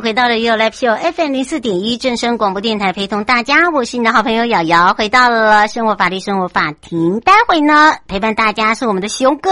回到了 You Live Show FM 零四点一正声广播电台，陪同大家，我是你的好朋友瑶瑶。回到了生活法律生活法庭，待会呢陪伴大家是我们的熊哥，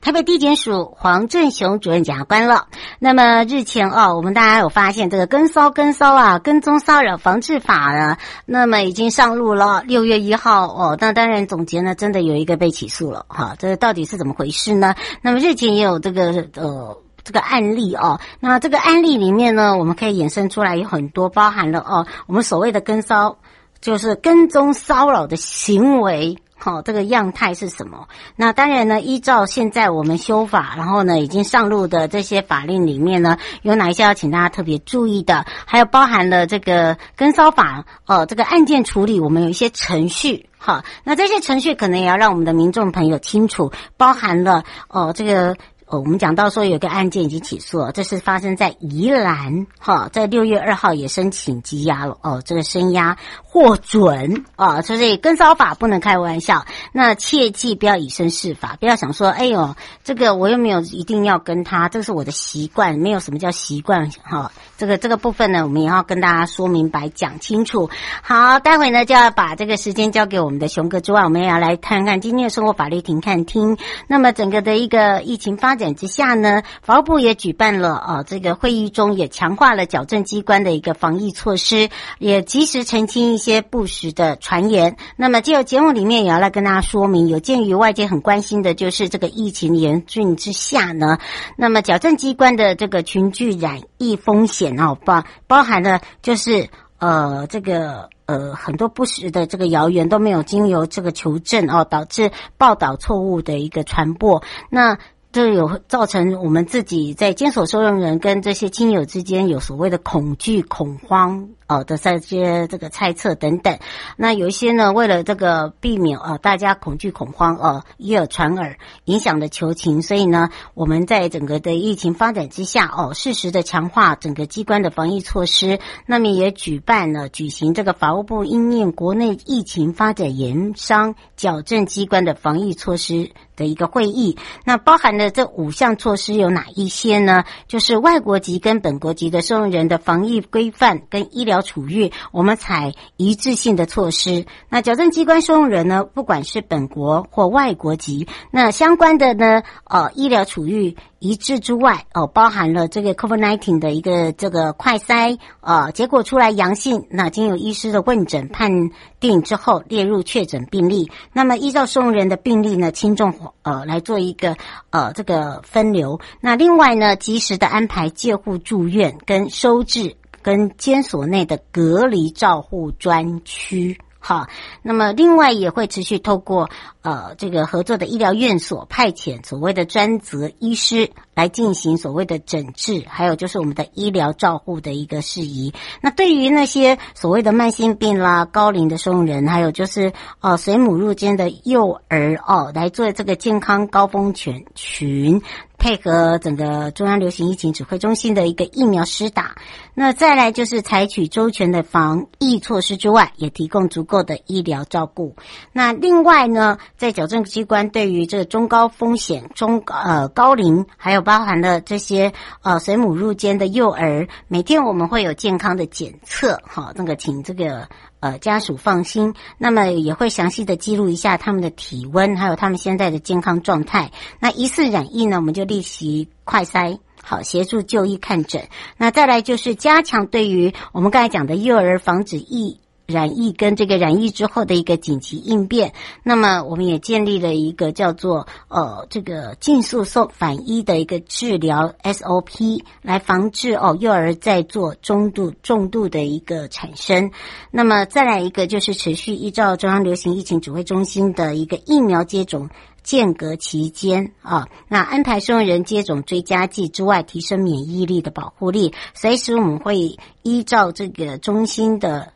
台北地检署黄振雄主任检察官了。那么日前哦，我们大家有发现这个跟骚跟骚啊，跟踪骚扰防治法呢，那么已经上路了。六月一号哦，那当然总结呢，真的有一个被起诉了哈，这到底是怎么回事呢？那么日前也有这个呃。这个案例哦，那这个案例里面呢，我们可以衍生出来有很多，包含了哦，我们所谓的跟骚，就是跟踪骚扰的行为，好，这个样态是什么？那当然呢，依照现在我们修法，然后呢已经上路的这些法令里面呢，有哪一些要请大家特别注意的？还有包含了这个跟骚法，哦，这个案件处理，我们有一些程序，好，那这些程序可能也要让我们的民众朋友清楚，包含了哦这个。哦，我们讲到说有个案件已经起诉了，这是发生在宜兰，哈，在六月二号也申请羁押了，哦，这个声押获准，啊，所以跟骚法不能开玩笑，那切记不要以身试法，不要想说，哎呦，这个我又没有一定要跟他，这是我的习惯，没有什么叫习惯，哈，这个这个部分呢，我们也要跟大家说明白，讲清楚。好，待会呢就要把这个时间交给我们的熊哥之外，我们也要来看看今天的生活法律庭看听，那么整个的一个疫情发展之下呢，法务部也举办了啊，这个会议中也强化了矫正机关的一个防疫措施，也及时澄清一些不实的传言。那么，就节目里面也要来跟大家说明，有鉴于外界很关心的就是这个疫情严峻之下呢，那么矫正机关的这个群聚染疫风险哦，包包含了就是呃这个呃很多不实的这个谣言都没有经由这个求证哦，导致报道错误的一个传播。那这有造成我们自己在监所受用人跟这些亲友之间有所谓的恐惧、恐慌。哦的这些这个猜测等等，那有一些呢，为了这个避免啊大家恐惧恐慌哦，以耳传耳，影响了求情，所以呢，我们在整个的疫情发展之下哦，适时的强化整个机关的防疫措施，那么也举办了举行这个法务部应应国内疫情发展研商矫正机关的防疫措施的一个会议，那包含的这五项措施有哪一些呢？就是外国籍跟本国籍的受用人的防疫规范跟医疗。处遇我们采一致性的措施。那矫正机关收容人呢，不管是本国或外国籍，那相关的呢，呃，医疗处遇一致之外，哦，包含了这个 COVID-19 的一个这个快筛，呃，结果出来阳性，那经由医师的问诊判定之后列入确诊病例。那么依照收容人的病例呢，轻重呃来做一个呃这个分流。那另外呢，及时的安排介护住院跟收治。跟监所内的隔离照护专区，好，那么另外也会持续透过呃这个合作的医疗院所派遣所谓的专责医师来进行所谓的诊治，还有就是我们的医疗照护的一个事宜。那对于那些所谓的慢性病啦、高龄的收容人，还有就是呃随母入监的幼儿哦，来做这个健康高风险群。配合整个中央流行疫情指挥中心的一个疫苗施打，那再来就是采取周全的防疫措施之外，也提供足够的医疗照顾。那另外呢，在矫正机关对于这个中高风险、中呃高龄，还有包含了这些呃随母入监的幼儿，每天我们会有健康的检测，好，那个请这个。呃，家属放心，那么也会详细的记录一下他们的体温，还有他们现在的健康状态。那疑似染疫呢，我们就立即快筛，好协助就医看诊。那再来就是加强对于我们刚才讲的幼儿防止疫染疫跟这个染疫之后的一个紧急应变，那么我们也建立了一个叫做呃这个尽速送反医的一个治疗 SOP，来防治哦幼儿在做中度重度的一个产生。那么再来一个就是持续依照中央流行疫情指挥中心的一个疫苗接种间隔期间啊，那安排收容人接种追加剂之外，提升免疫力的保护力。随时我们会依照这个中心的。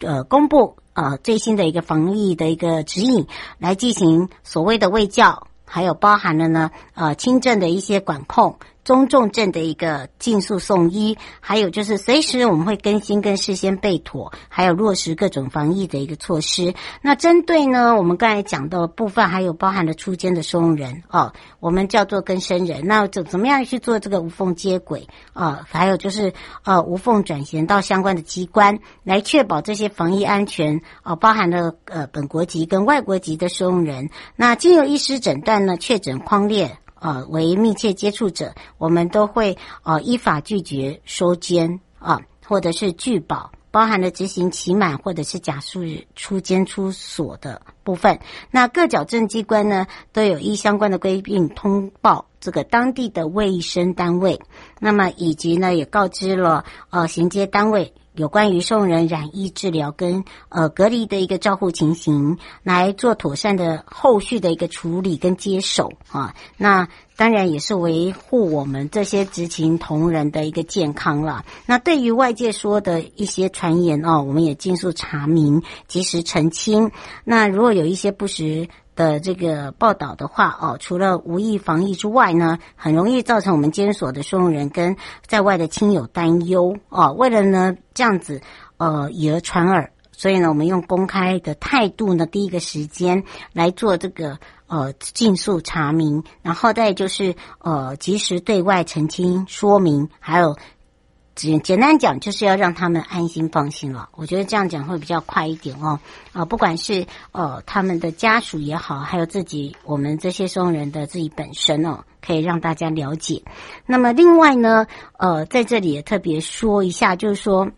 呃，公布呃最新的一个防疫的一个指引，来进行所谓的卫教，还有包含了呢呃轻症的一些管控。中重症的一个尽速送医，还有就是随时我们会更新跟事先备妥，还有落实各种防疫的一个措施。那针对呢，我们刚才讲的部分，还有包含了出监的收容人哦，我们叫做跟生人。那怎怎么样去做这个无缝接轨啊？还有就是呃无缝转衔到相关的机关，来确保这些防疫安全哦，包含了呃本国籍跟外国籍的收容人。那经由医师诊断呢，确诊框列。呃，为密切接触者，我们都会呃依法拒绝收监啊，或者是拒保，包含了执行期满或者是假数日出监出所的部分。那各矫正机关呢，都有依相关的规定通报这个当地的卫生单位，那么以及呢，也告知了呃衔接单位。有关于送人染疫治疗跟呃隔离的一个照护情形，来做妥善的后续的一个处理跟接手啊，那当然也是维护我们这些执勤同仁的一个健康了。那对于外界说的一些传言哦，我们也尽速查明，及时澄清。那如果有一些不实。的这个报道的话哦，除了无意防疫之外呢，很容易造成我们监所的收容人跟在外的亲友担忧哦。为了呢这样子呃以讹传讹，所以呢我们用公开的态度呢，第一个时间来做这个呃尽速查明，然后再就是呃及时对外澄清说明，还有。简简单讲，就是要让他们安心放心了。我觉得这样讲会比较快一点哦。啊、不管是呃他们的家属也好，还有自己我们这些送人的自己本身哦，可以让大家了解。那么另外呢，呃，在这里也特别说一下，就是说，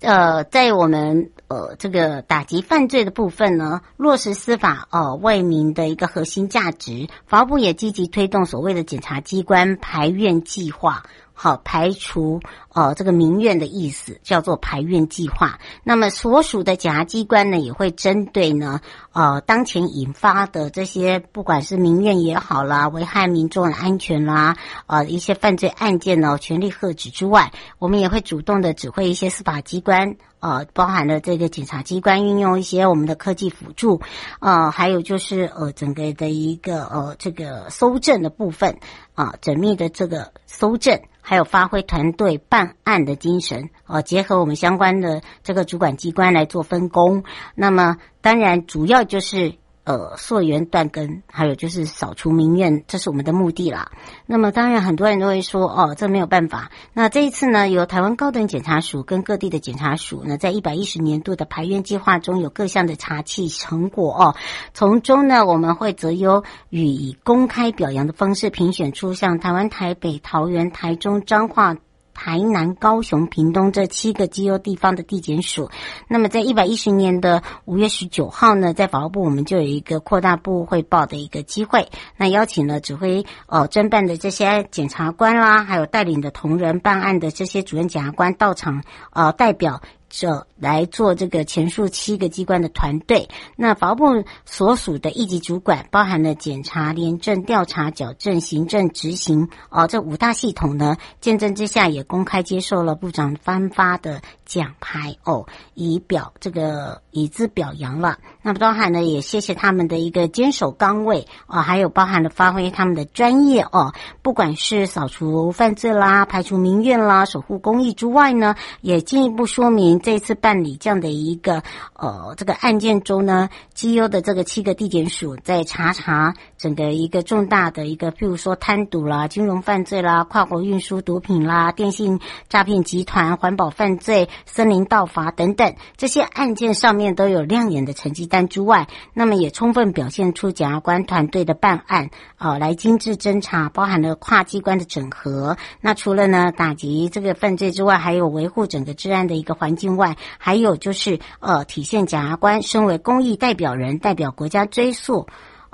呃，在我们呃这个打击犯罪的部分呢，落实司法呃为民的一个核心价值，法务部也积极推动所谓的检察机关排院计划。好，排除哦这个民怨的意思，叫做排院计划。那么所属的检察机关呢，也会针对呢呃当前引发的这些，不管是民怨也好啦，危害民众的安全啦，呃一些犯罪案件呢，全力遏止之外，我们也会主动的指挥一些司法机关，呃包含了这个检察机关运用一些我们的科技辅助，呃还有就是呃整个的一个呃这个搜证的部分啊，缜密的这个搜证。还有发挥团队办案的精神，哦，结合我们相关的这个主管机关来做分工。那么，当然主要就是。呃，溯源断根，还有就是扫除民怨，这是我们的目的啦。那么，当然很多人都会说，哦，这没有办法。那这一次呢，由台湾高等检察署跟各地的检察署呢，在一百一十年度的排冤计划中有各项的查缉成果哦。从中呢，我们会择优予以公开表扬的方式评选出像台湾台北、桃园、台中、彰化。台南、高雄、屏东这七个绩优地方的地检署，那么在一百一十年的五月十九号呢，在法务部我们就有一个扩大部汇报的一个机会，那邀请了指挥呃侦办的这些检察官啦，还有带领的同仁办案的这些主任检察官到场，呃，代表。者来做这个前述七个机关的团队，那法务部所属的一级主管，包含了检察、廉政、调查、矫正、行政、执行，哦，这五大系统呢，见证之下也公开接受了部长颁发的奖牌哦，以表这个以资表扬了。那么包含呢，也谢谢他们的一个坚守岗位、哦，还有包含了发挥他们的专业哦，不管是扫除犯罪啦、排除民怨啦、守护公益之外呢，也进一步说明。这次办理这样的一个呃这个案件中呢，绩优的这个七个地检署在查查整个一个重大的一个，譬如说贪渎啦、金融犯罪啦、跨国运输毒品啦、电信诈骗集团、环保犯罪森林盗伐等等这些案件上面都有亮眼的成绩单之外，那么也充分表现出检察官团队的办案啊、呃，来精致侦查，包含了跨机关的整合。那除了呢打击这个犯罪之外，还有维护整个治安的一个环境外，还有就是呃体现检察官身为公益代表人，代表国家追诉。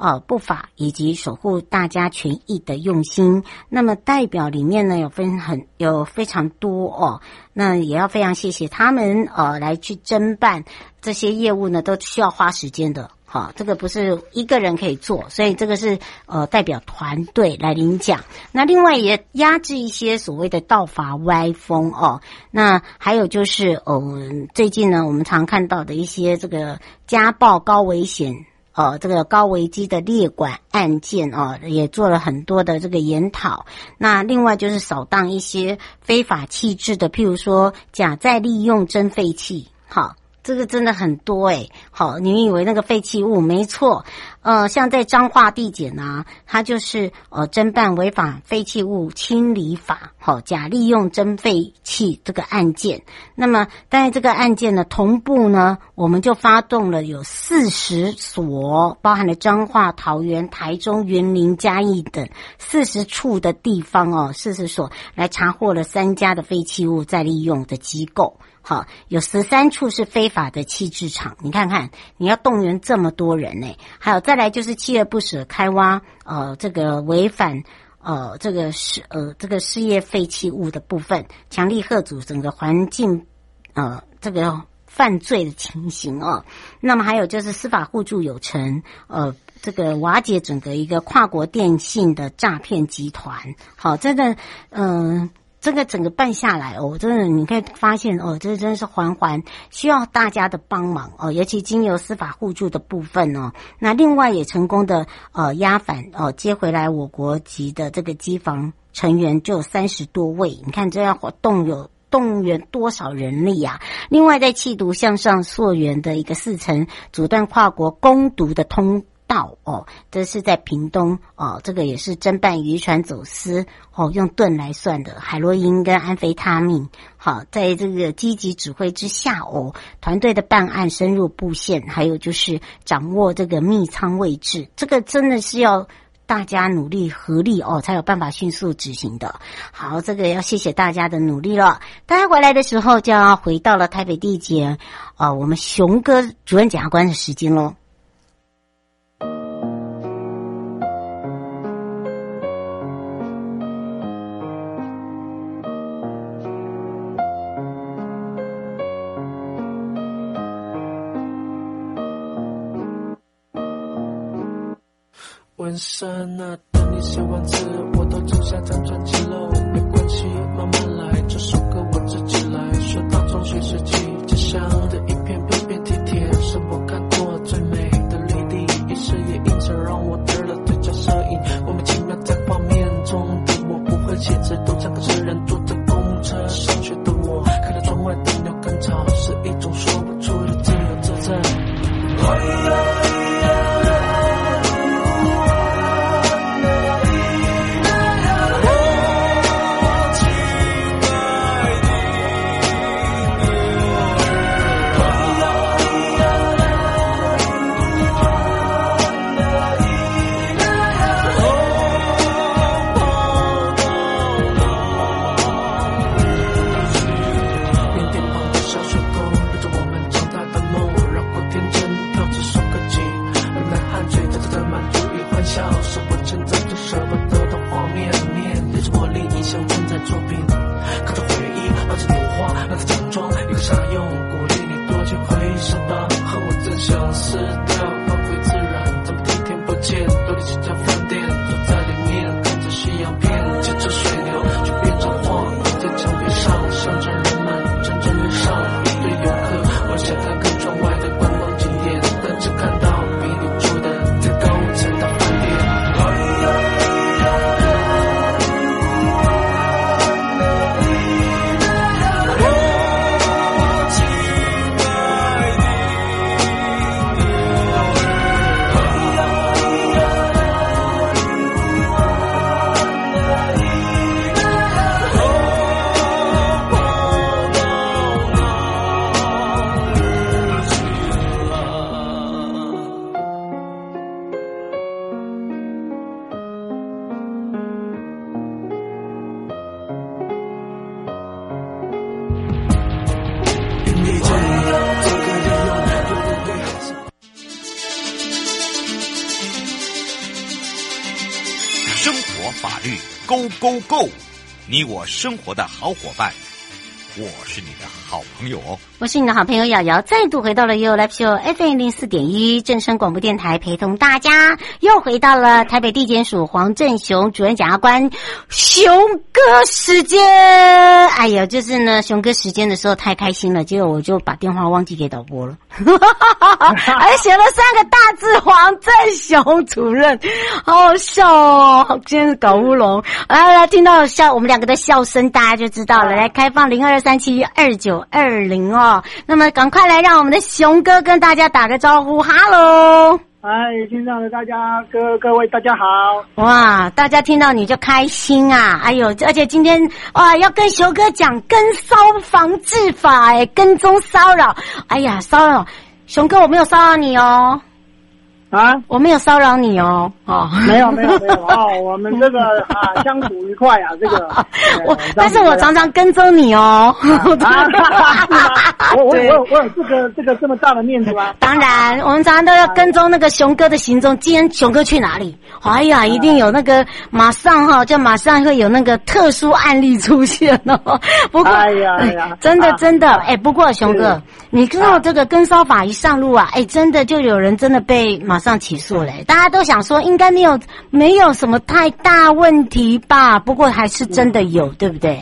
呃，不法以及守护大家权益的用心，那么代表里面呢有分很有非常多哦，那也要非常谢谢他们呃来去侦办这些业务呢，都需要花时间的，好、这个不是一个人可以做，所以这个是呃代表团队来领奖。那另外也压制一些所谓的盗伐歪风哦，那还有就是呃最近呢我们常看到的一些这个家暴高危险。哦，这个高危机的列管案件哦，也做了很多的这个研讨。那另外就是扫荡一些非法弃置的，譬如说假再利用真废弃，好。这个真的很多诶，好，你以为那个废弃物？没错，呃，像在彰化地检啊，它就是呃侦办违法废弃物清理法，好，假利用真废弃这个案件。那么，但是这个案件呢，同步呢，我们就发动了有四十所，包含了彰化、桃园、台中、云林、嘉义等四十处的地方哦，四十所来查获了三家的废弃物再利用的机构。好，有十三处是非法的弃置场，你看看，你要动员这么多人呢？还有再来就是锲而不舍开挖，呃，这个违反呃这个事呃这个事业废弃物的部分，强力吓阻整个环境呃这个犯罪的情形哦。那么还有就是司法互助有成，呃，这个瓦解整个一个跨国电信的诈骗集团。好，这个嗯。这个整个办下来哦，真的你可以发现哦，这真的是环环需要大家的帮忙哦，尤其经由司法互助的部分哦。那另外也成功的呃押返哦接回来我国籍的这个机房成员就有三十多位，你看这样活动有动员多少人力呀？另外在气毒向上溯源的一个四层阻断跨国攻毒的通。道哦，这是在屏东哦，这个也是侦办渔船走私哦，用吨来算的海洛因跟安非他命。好，在这个积极指挥之下哦，团队的办案深入布线，还有就是掌握这个密仓位置，这个真的是要大家努力合力哦，才有办法迅速执行的。好，这个要谢谢大家的努力了。大家回来的时候就要回到了台北地检啊、我们熊哥主任检察官的时间喽。问声啊，等你写完字，我都只下张专辑喽。没关系，慢慢来，这首歌我自己来。说到中学时期，家乡的一片片片体贴，是我，Go Go Go！你我生活的好伙伴，我是你的好朋友哦。我是你的好朋友瑶瑶，再度回到了 You Live Show FM 零四点一正声广播电台，陪同大家又回到了台北地检署黄正雄主任检察官熊哥时间。哎呀，就是呢，熊哥时间的时候太开心了，结果我就把电话忘记给导播了，还写了三个大字“黄正雄主任”，好好笑哦！今天是搞乌龙，来来，听到笑，我们两个的笑声，大家就知道了。来，开放零二三七二九二零哦。那么，赶快来让我们的熊哥跟大家打个招呼，哈喽！嗨，线上的大家，各各位大家好！哇，大家听到你就开心啊！哎呦，而且今天哇，要跟熊哥讲跟骚防治法，哎，跟踪骚扰，哎呀，骚扰，熊哥，我没有骚扰你哦。啊，我没有骚扰你哦，哦，没有没有没有哦，我们这个啊相处愉快啊，这个 我，但是我常常跟踪你哦，我我我 有我有这个这个这么大的面子吗？当然，我们常常都要跟踪那个熊哥的行踪，今天熊哥去哪里？哎呀，一定有那个马上哈，就马上会有那个特殊案例出现哦。不过，哎呀真的真的，哎，不过熊哥，你知道这个跟梢法一上路啊，哎，真的就有人真的被马。上起诉嘞，大家都想说应该没有没有什么太大问题吧？不过还是真的有，对不对？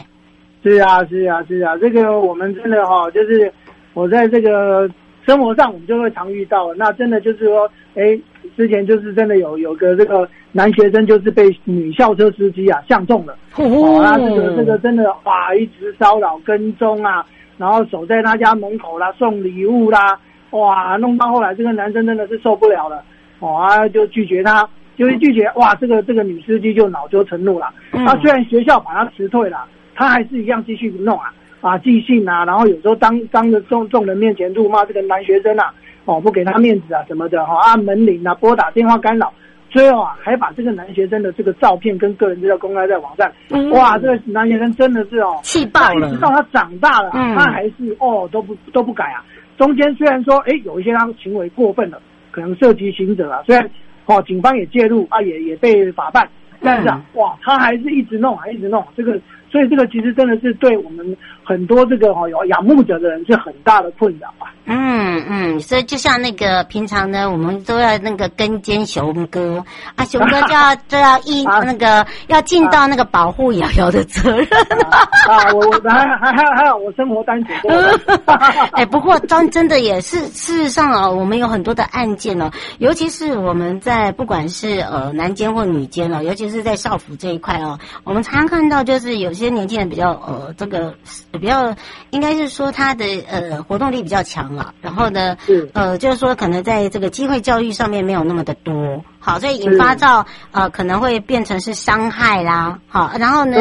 是啊，是啊，是啊，这个我们真的哈、哦，就是我在这个生活上，我们就会常遇到。那真的就是说，哎，之前就是真的有有个这个男学生，就是被女校车司机啊相中了，哦，那这个这个真的哇，一直骚扰跟踪啊，然后守在他家门口啦，送礼物啦。哇，弄到后来，这个男生真的是受不了了，啊，就拒绝他，就是拒绝。哇，这个这个女司机就恼羞成怒了。他虽然学校把她辞退了，她还是一样继续弄啊，啊，寄信啊，然后有时候当当着众众人面前辱骂这个男学生啊，哦，不给他面子啊什么的，哈，按门铃啊，拨打电话干扰，最后啊，还把这个男学生的这个照片跟个人资料公开在网上。哇，这个男学生真的是哦，气爆了。直到他长大了，他还是哦都不都不改啊。中间虽然说，哎，有一些他行为过分了，可能涉及刑责啊。虽然，哦，警方也介入啊，也也被法办，但是啊，哇，他还是一直弄啊，一直弄这个。所以这个其实真的是对我们很多这个哈有仰慕者的人是很大的困扰啊。嗯嗯，所以就像那个平常呢，我们都要那个跟监熊哥啊，熊哥就要就要一那个要尽到那个保护瑶瑶的责任啊。我我还还还还有我生活单纯。哎，不过真真的也是事实上啊，我们有很多的案件哦，尤其是我们在不管是呃男监或女监了，尤其是在少辅这一块哦，我们常常看到就是有。这些年轻人比较呃，这个比较应该是说他的呃活动力比较强了，然后呢，呃，就是说可能在这个机会教育上面没有那么的多，好，所以引发到呃可能会变成是伤害啦，好，然后呢，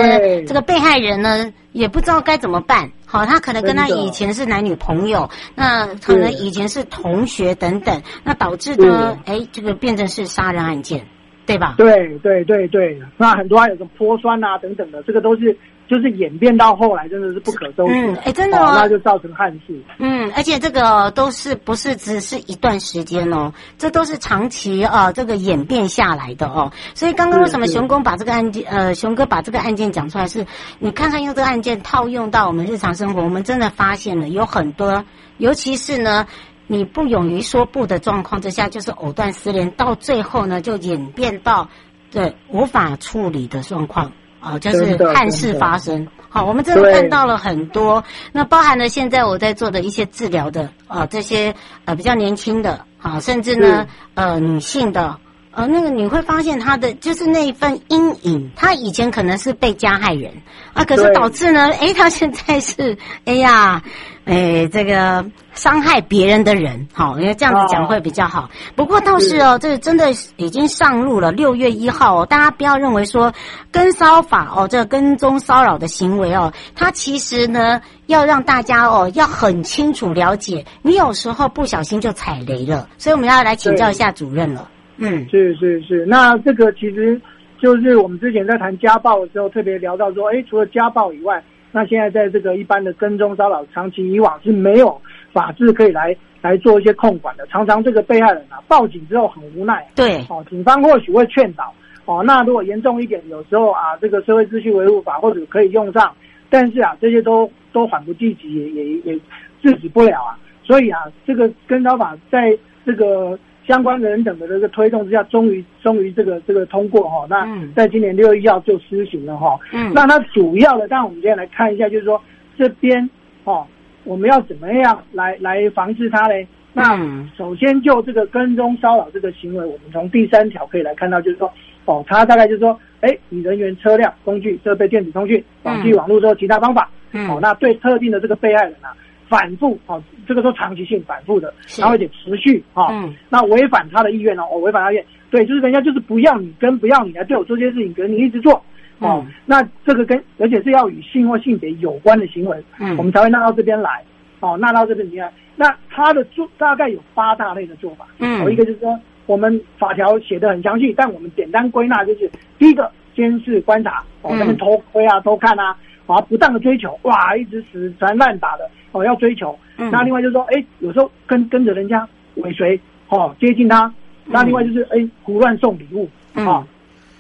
这个被害人呢也不知道该怎么办，好，他可能跟他以前是男女朋友，那可能以前是同学等等，那导致呢，哎，这个变成是杀人案件。对吧？对对对对，那很多还有个泼酸啊等等的，这个都是就是演变到后来真的是不可收拾。嗯，哎，真的哦，那就造成憾事。嗯，而且这个都是不是只是一段时间哦，这都是长期啊、呃、这个演变下来的哦。所以刚刚为什么熊工把这个案件呃熊哥把这个案件讲出来是，是你看看用这个案件套用到我们日常生活，我们真的发现了有很多，尤其是呢。你不勇于说不的状况之下，就是藕断丝连，到最后呢，就演变到对无法处理的状况啊，就是憾事发生。好，我们真的看到了很多，那包含了现在我在做的一些治疗的啊，这些呃比较年轻的啊，甚至呢呃女性的呃那个你会发现她的就是那一份阴影，她以前可能是被加害人啊，可是导致呢，哎，她现在是哎呀。哎，这个伤害别人的人，好，因为这样子讲会比较好。不过倒是哦，这个真的已经上路了。六月一号哦，大家不要认为说跟骚法哦，这个跟踪骚扰的行为哦，它其实呢要让大家哦要很清楚了解，你有时候不小心就踩雷了。所以我们要来请教一下主任了。嗯，是是是，那这个其实就是我们之前在谈家暴的时候特别聊到说，哎，除了家暴以外。那现在在这个一般的跟踪骚扰，长期以往是没有法制可以来来做一些控管的。常常这个被害人啊报警之后很无奈，对，哦，警方或许会劝导，哦，那如果严重一点，有时候啊，这个社会秩序维护法或者可以用上，但是啊，这些都都缓不济急，也也也制止不了啊。所以啊，这个跟骚法在这个相关人等的这个推动之下，终于终于这个这个通过哈、哦。那在今年六月一号就施行了哈、哦。嗯。那它主要的，当然我们今天来看一下，就是说这边哦，我们要怎么样来来防治它嘞？那首先就这个跟踪骚扰这个行为，我们从第三条可以来看到，就是说。哦，它大概就是说，哎，以人员、车辆、工具、设备、电子通讯、网际网络之后其他方法，嗯，哦，那对特定的这个被害人啊，反复，啊，这个都长期性反复的，然后而且持续，哈、哦，嗯，那违反他的意愿哦，违反他意愿，对，就是人家就是不要你跟不要你来对我做这些事情，可是你一直做，哦，嗯、那这个跟而且是要与性或性别有关的行为，嗯，我们才会纳到这边来，哦，纳到这边来，那他的做大概有八大类的做法，嗯，有一个就是说。我们法条写的很详细，但我们简单归纳就是：第一个，监视观察，哦，他们偷窥啊、偷看啊，啊，不当的追求，哇，一直死缠烂打的，哦，要追求。嗯。那另外就是说，哎，有时候跟跟着人家尾随，哦，接近他。那另外就是，哎，胡乱送礼物，啊。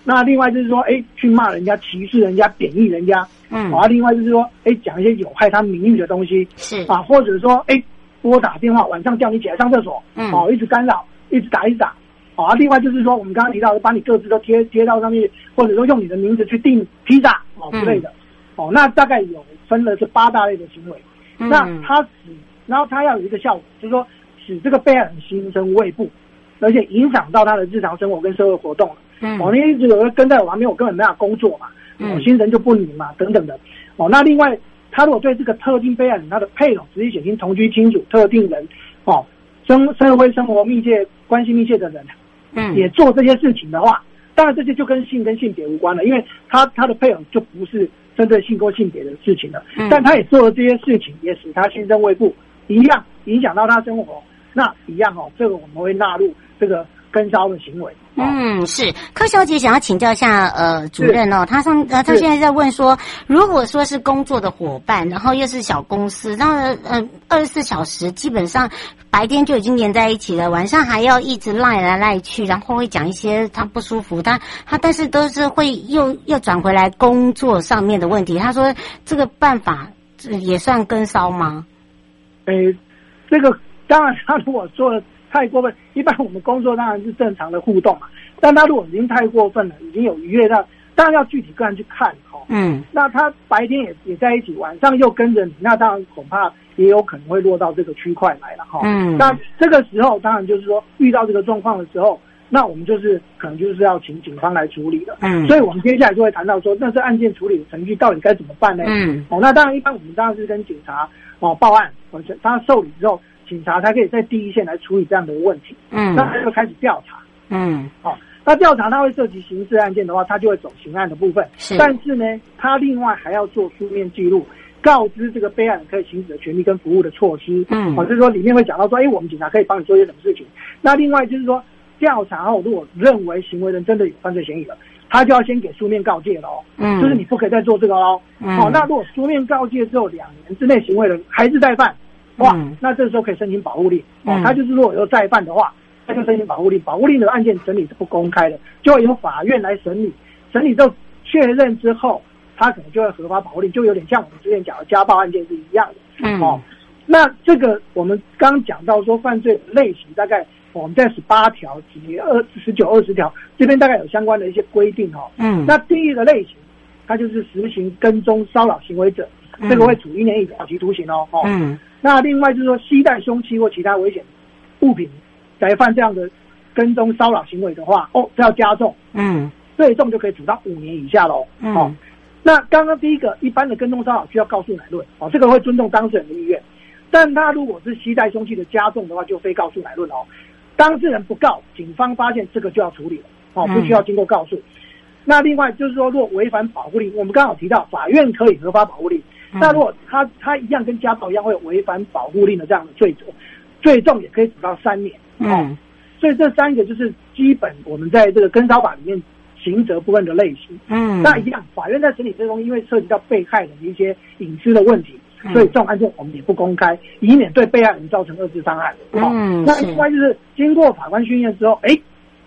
那另外就是说，哎，去骂人家、歧视人家、贬义人家。嗯。啊，另外就是说，哎，讲一些有害他名誉的东西。是。啊，或者说，哎，拨打电话，晚上叫你起来上厕所，嗯，哦，一直干扰。一直打一直打，好啊。另外就是说，我们刚刚提到的，把你各自都贴贴到上面，或者说用你的名字去订披萨哦之类的，哦，那大概有分了是八大类的行为。嗯、那他使，然后他要有一个效果，就是说使这个被害人心生畏怖，而且影响到他的日常生活跟社会活动了。嗯，哦，因为一直有人跟在我旁边，我根本没法工作嘛，嗯，心神就不宁嘛，等等的。哦，那另外，他如果对这个特定被害人，他的配偶、直系血亲、同居亲属、特定人，哦。生社会生活密切、关系密切的人，嗯，也做这些事情的话，当然这些就跟性跟性别无关了，因为他他的配偶就不是针对性或性别的事情了，嗯，但他也做了这些事情，也使他心生畏怖，一样影响到他生活，那一样哦，这个我们会纳入这个。跟骚的行为，嗯，是柯小姐想要请教一下，呃，主任哦，他上呃，他现在在问说，如果说是工作的伙伴，然后又是小公司，那呃，二十四小时基本上白天就已经连在一起了，晚上还要一直赖来赖去，然后会讲一些他不舒服，他他但是都是会又又转回来工作上面的问题。他说这个办法也算跟骚吗？诶，这个当然，他如果做了。太过分，一般我们工作当然是正常的互动嘛。但他如果已经太过分了，已经有逾越到，当然要具体个人去看哈。嗯，那他白天也也在一起，晚上又跟着你，那当然恐怕也有可能会落到这个区块来了哈。嗯，那这个时候当然就是说遇到这个状况的时候，那我们就是可能就是要请警方来处理的。嗯，所以我们接下来就会谈到说，那这案件处理的程序到底该怎么办呢？嗯，哦，那当然一般我们当然是跟警察哦报案，而且他受理之后。警察才可以在第一线来处理这样的问题。嗯，那他就开始调查。嗯，好、哦，那调查他会涉及刑事案件的话，他就会走刑案的部分。是，但是呢，他另外还要做书面记录，告知这个被害人可以行使的权利跟服务的措施。嗯，好、哦，就是说里面会讲到说，哎，我们警察可以帮你做些什么事情。那另外就是说，调查后如果认为行为人真的有犯罪嫌疑了，他就要先给书面告诫了哦。嗯，就是你不可以再做这个喽。嗯，好、哦，那如果书面告诫之后两年之内行为人还是再犯。哇，那这时候可以申请保护令。哦，他就是如果有再犯的话，他就申请保护令。保护令的案件审理是不公开的，就要由法院来审理。审理之后确认之后，他可能就会核发保护令，就有点像我们之前讲的家暴案件是一样的。嗯，哦，那这个我们刚讲到说犯罪类型，大概我们在十八条及二十九、二十条这边大概有相关的一些规定哦。嗯，那第一个类型，它就是实行跟踪骚扰行为者，这个会处一年以上有期徒刑哦。哦，嗯。那另外就是说，携带凶器或其他危险物品来犯这样的跟踪骚扰行为的话，哦，这要加重，嗯，最重就可以处到五年以下喽。嗯，哦，那刚刚第一个一般的跟踪骚扰需要告诉乃论，哦，这个会尊重当事人的意愿，但他如果是携带凶器的加重的话，就非告诉乃论哦。当事人不告，警方发现这个就要处理了，哦，不需要经过告诉。嗯，那另外就是说，如果违反保护令，我们刚好提到法院可以核发保护令。那如果他他一样跟家暴一样会有违反保护令的这样的罪责，最重也可以处到三年。嗯，所以这三个就是基本我们在这个跟骚法里面刑责部分的类型。嗯，那一样，法院在审理之中，因为涉及到被害人的一些隐私的问题，所以这种案件我们也不公开，以免对被害人造成二次伤害。嗯，那另外就是经过法官训练之后，哎，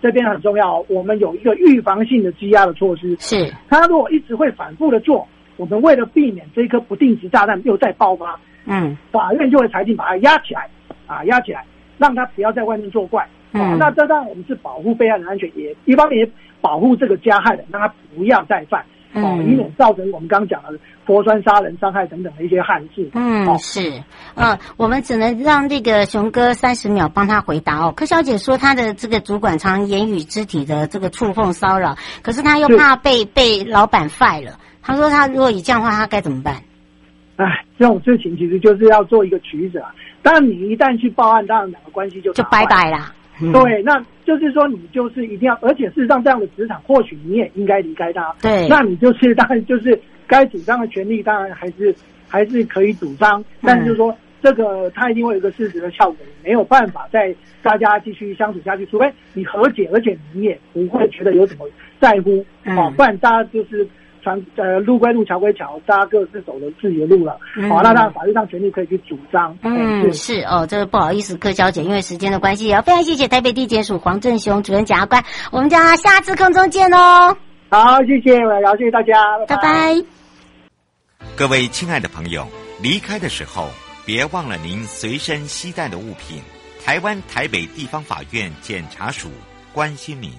这边很重要，我们有一个预防性的羁押的措施。是，他如果一直会反复的做，我们为了避免这一颗不定时炸弹又再爆发，嗯，法院就会裁定把它压起来，啊，压起来，让他不要在外面作怪。啊、嗯，那这当然我们是保护被害人安全，也一方面也保护这个加害人，让他不要再犯。哦，以免造成我们刚刚讲的佛酸杀人、伤害等等的一些憾事。嗯，哦、是，嗯，我们只能让这个熊哥三十秒帮他回答哦。柯小姐说，她的这个主管常言语、肢体的这个触碰骚扰，可是她又怕被被老板 fire 了。她说，他如果以这样的话，他该怎么办？哎，这种事情其实就是要做一个取舍。当然，你一旦去报案，当然两个关系就就拜拜啦。嗯、对，那就是说你就是一定要，而且事实上这样的职场，或许你也应该离开他。对，那你就是当然就是该主张的权利，当然还是还是可以主张，但是就是说、嗯、这个他一定会有一个事实的效果，没有办法再大家继续相处下去，除非你和解，而且你也不会觉得有什么在乎，嗯、哦，不然大家就是。船呃，路归路，桥归桥，大家各自走了自己的路了。好、嗯哦，那当然法律上权利可以去主张。嗯，是，是哦，这个不好意思，柯小姐，因为时间的关系，也非常谢谢台北地检署黄正雄主任检察官，我们将下次空中见哦。好，谢谢，我要谢谢大家，拜拜。拜拜。各位亲爱的朋友，离开的时候别忘了您随身携带的物品。台湾台北地方法院检察署关心您。